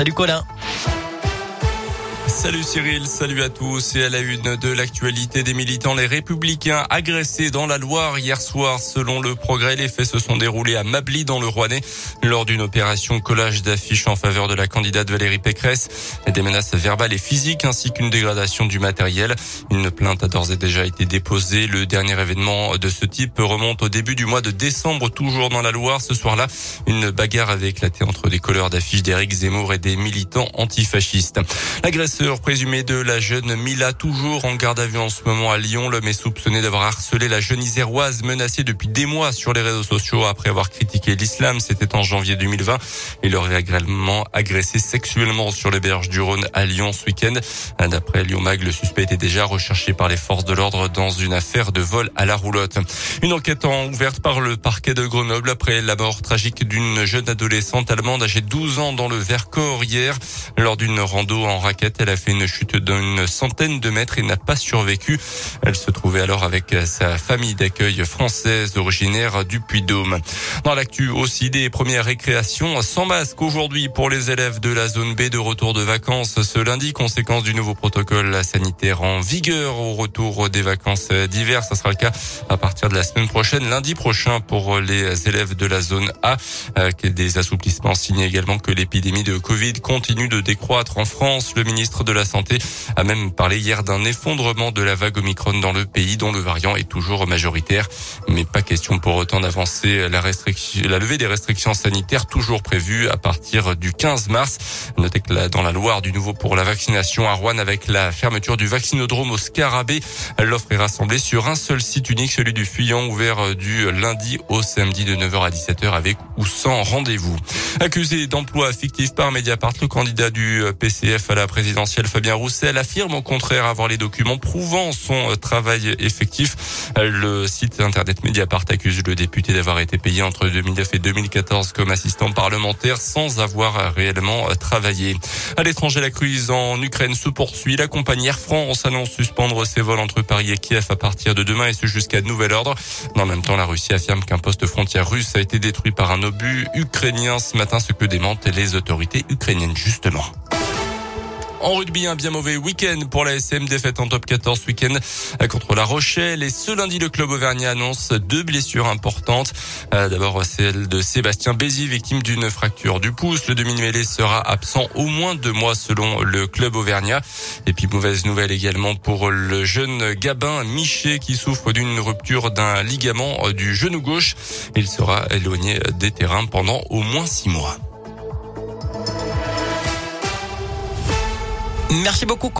Salut Colin. Salut Cyril, salut à tous. Et à la une de l'actualité des militants les républicains agressés dans la Loire hier soir. Selon le progrès les faits se sont déroulés à Mably dans le Rouennais. Lors d'une opération collage d'affiches en faveur de la candidate Valérie Pécresse des menaces verbales et physiques ainsi qu'une dégradation du matériel. Une plainte a d'ores et déjà été déposée. Le dernier événement de ce type remonte au début du mois de décembre toujours dans la Loire. Ce soir-là une bagarre avait éclaté entre des colleurs d'affiches d'Éric Zemmour et des militants antifascistes l'agresseur présumé de la jeune Mila, toujours en garde à vue en ce moment à Lyon. L'homme est soupçonné d'avoir harcelé la jeune iséroise menacée depuis des mois sur les réseaux sociaux après avoir critiqué l'islam. C'était en janvier 2020. Il aurait également agressé sexuellement sur les berges du Rhône à Lyon ce week-end. D'après Lyon Mag, le suspect était déjà recherché par les forces de l'ordre dans une affaire de vol à la roulotte. Une enquête en ouverte par le parquet de Grenoble après la mort tragique d'une jeune adolescente allemande âgée de 12 ans dans le Vercors hier. Lors d'une rando en raquette, a fait une chute d'une centaine de mètres et n'a pas survécu. Elle se trouvait alors avec sa famille d'accueil française originaire du Puy-Dôme. Dans l'actu aussi des premières récréations sans masque aujourd'hui pour les élèves de la zone B de retour de vacances ce lundi, conséquence du nouveau protocole sanitaire en vigueur au retour des vacances d'hiver. Ça sera le cas à partir de la semaine prochaine, lundi prochain pour les élèves de la zone A. Des assouplissements signés également que l'épidémie de Covid continue de décroître en France. Le ministre de la Santé a même parlé hier d'un effondrement de la vague Omicron dans le pays dont le variant est toujours majoritaire. Mais pas question pour autant d'avancer la la levée des restrictions sanitaires toujours prévues à partir du 15 mars. Notez que dans la Loire, du nouveau pour la vaccination à Rouen avec la fermeture du vaccinodrome au Scarabée. L'offre est rassemblée sur un seul site unique, celui du Fuyant, ouvert du lundi au samedi de 9h à 17h avec ou sans rendez-vous. Accusé d'emploi fictif par Mediapart, le candidat du PCF à la présidentielle Fabien Roussel affirme au contraire avoir les documents prouvant son euh, travail effectif. Euh, le site internet Mediapart accuse le député d'avoir été payé entre 2009 et 2014 comme assistant parlementaire sans avoir réellement euh, travaillé. À l'étranger, la crise en Ukraine se poursuit. La compagnie Air France annonce suspendre ses vols entre Paris et Kiev à partir de demain et ce jusqu'à nouvel ordre. Dans le même temps, la Russie affirme qu'un poste frontière russe a été détruit par un obus ukrainien ce matin, ce que démentent les autorités ukrainiennes justement. En rugby, un bien mauvais week-end pour la SM, défaite en top 14 week-end contre la Rochelle. Et ce lundi, le club auvergnat annonce deux blessures importantes. Euh, d'abord, celle de Sébastien Bézi, victime d'une fracture du pouce. Le demi-mêlée sera absent au moins deux mois selon le club auvergnat. Et puis, mauvaise nouvelle également pour le jeune Gabin Miché qui souffre d'une rupture d'un ligament du genou gauche. Il sera éloigné des terrains pendant au moins six mois. Merci beaucoup.